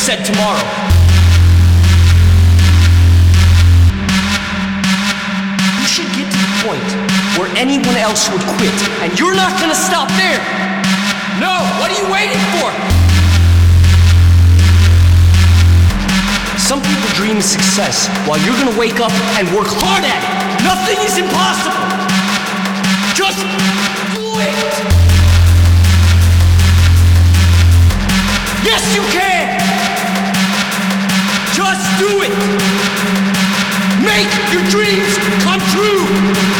said tomorrow. You should get to the point where anyone else would quit, and you're not gonna stop there. No, what are you waiting for? Some people dream of success while you're gonna wake up and work hard at it. Nothing is impossible. Just do it. Yes, you can. Do it. Make your dreams come true.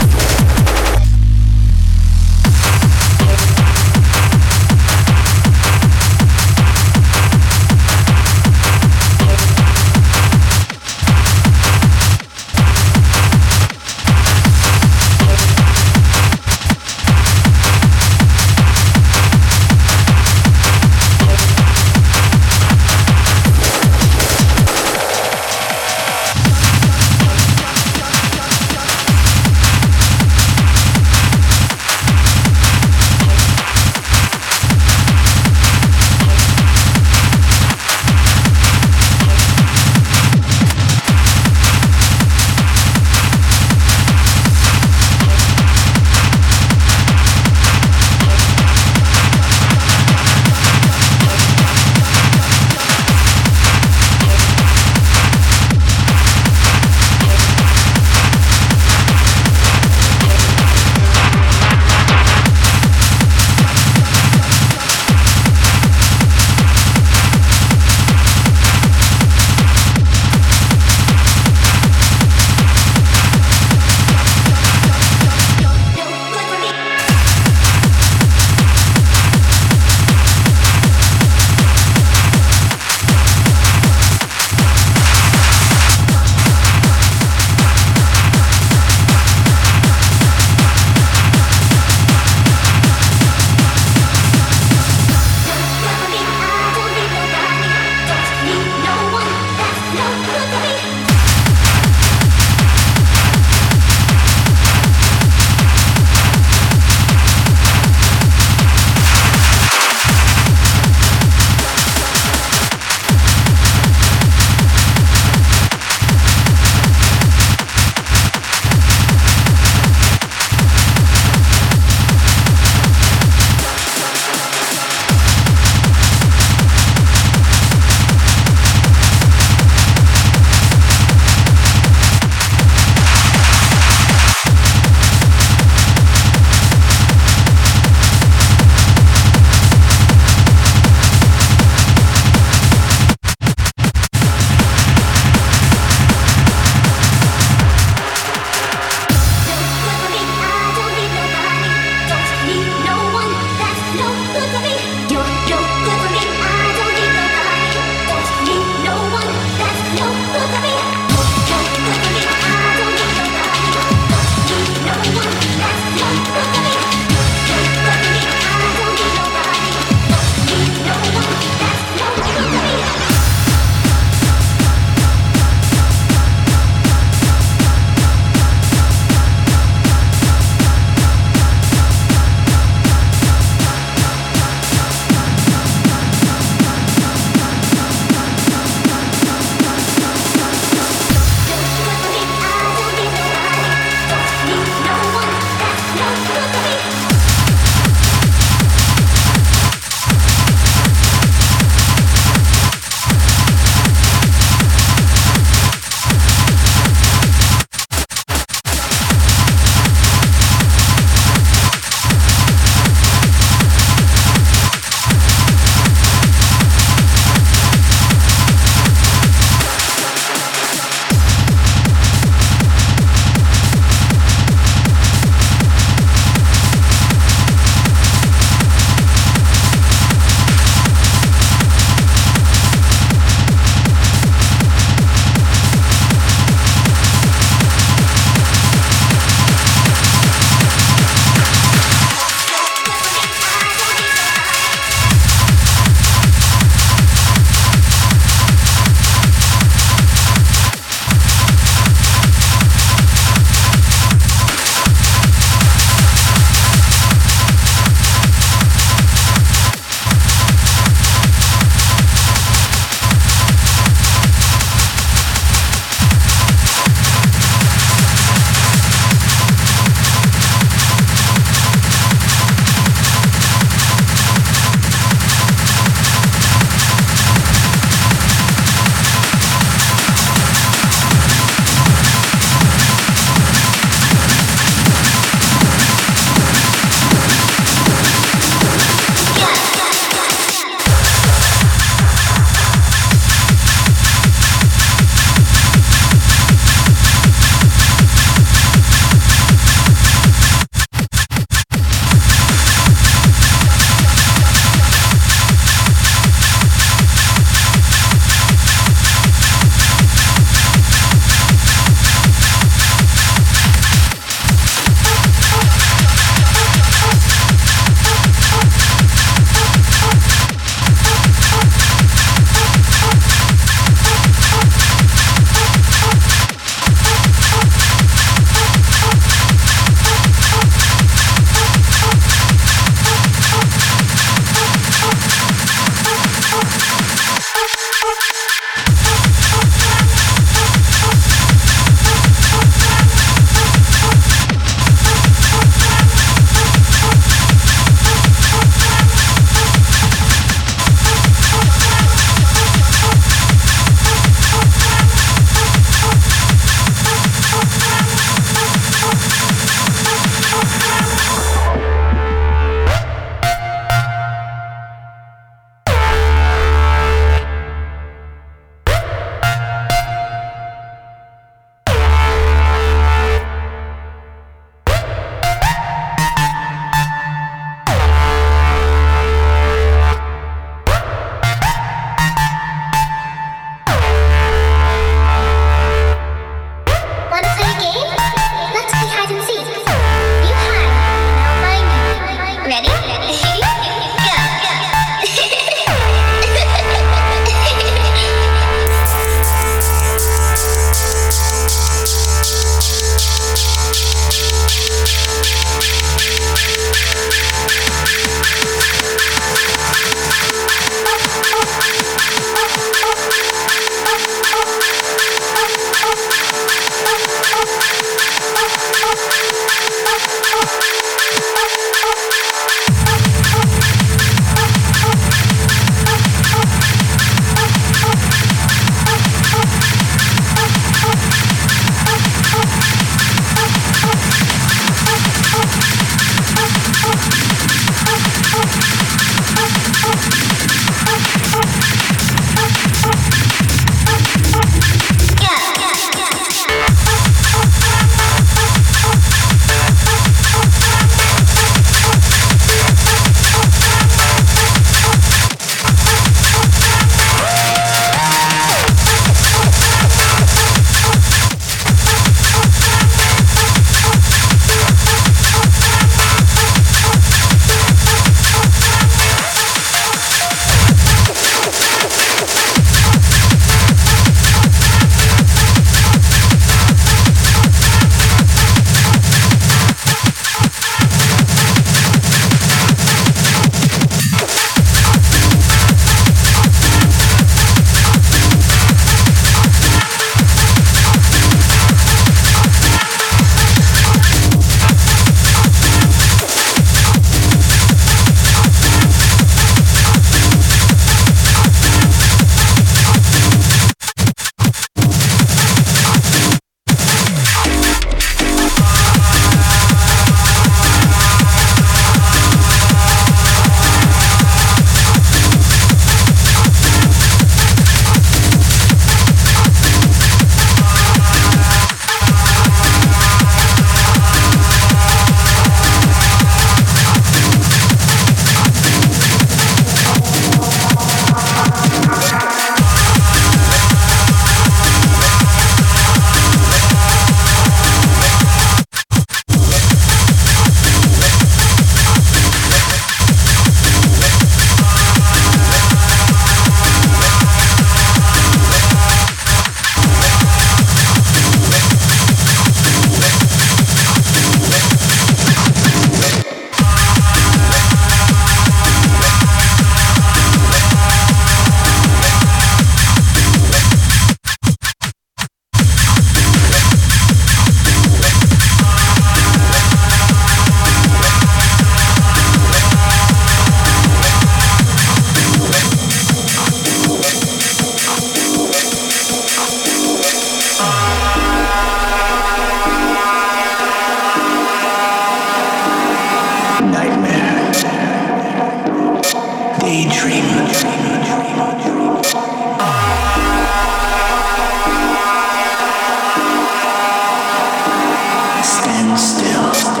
still.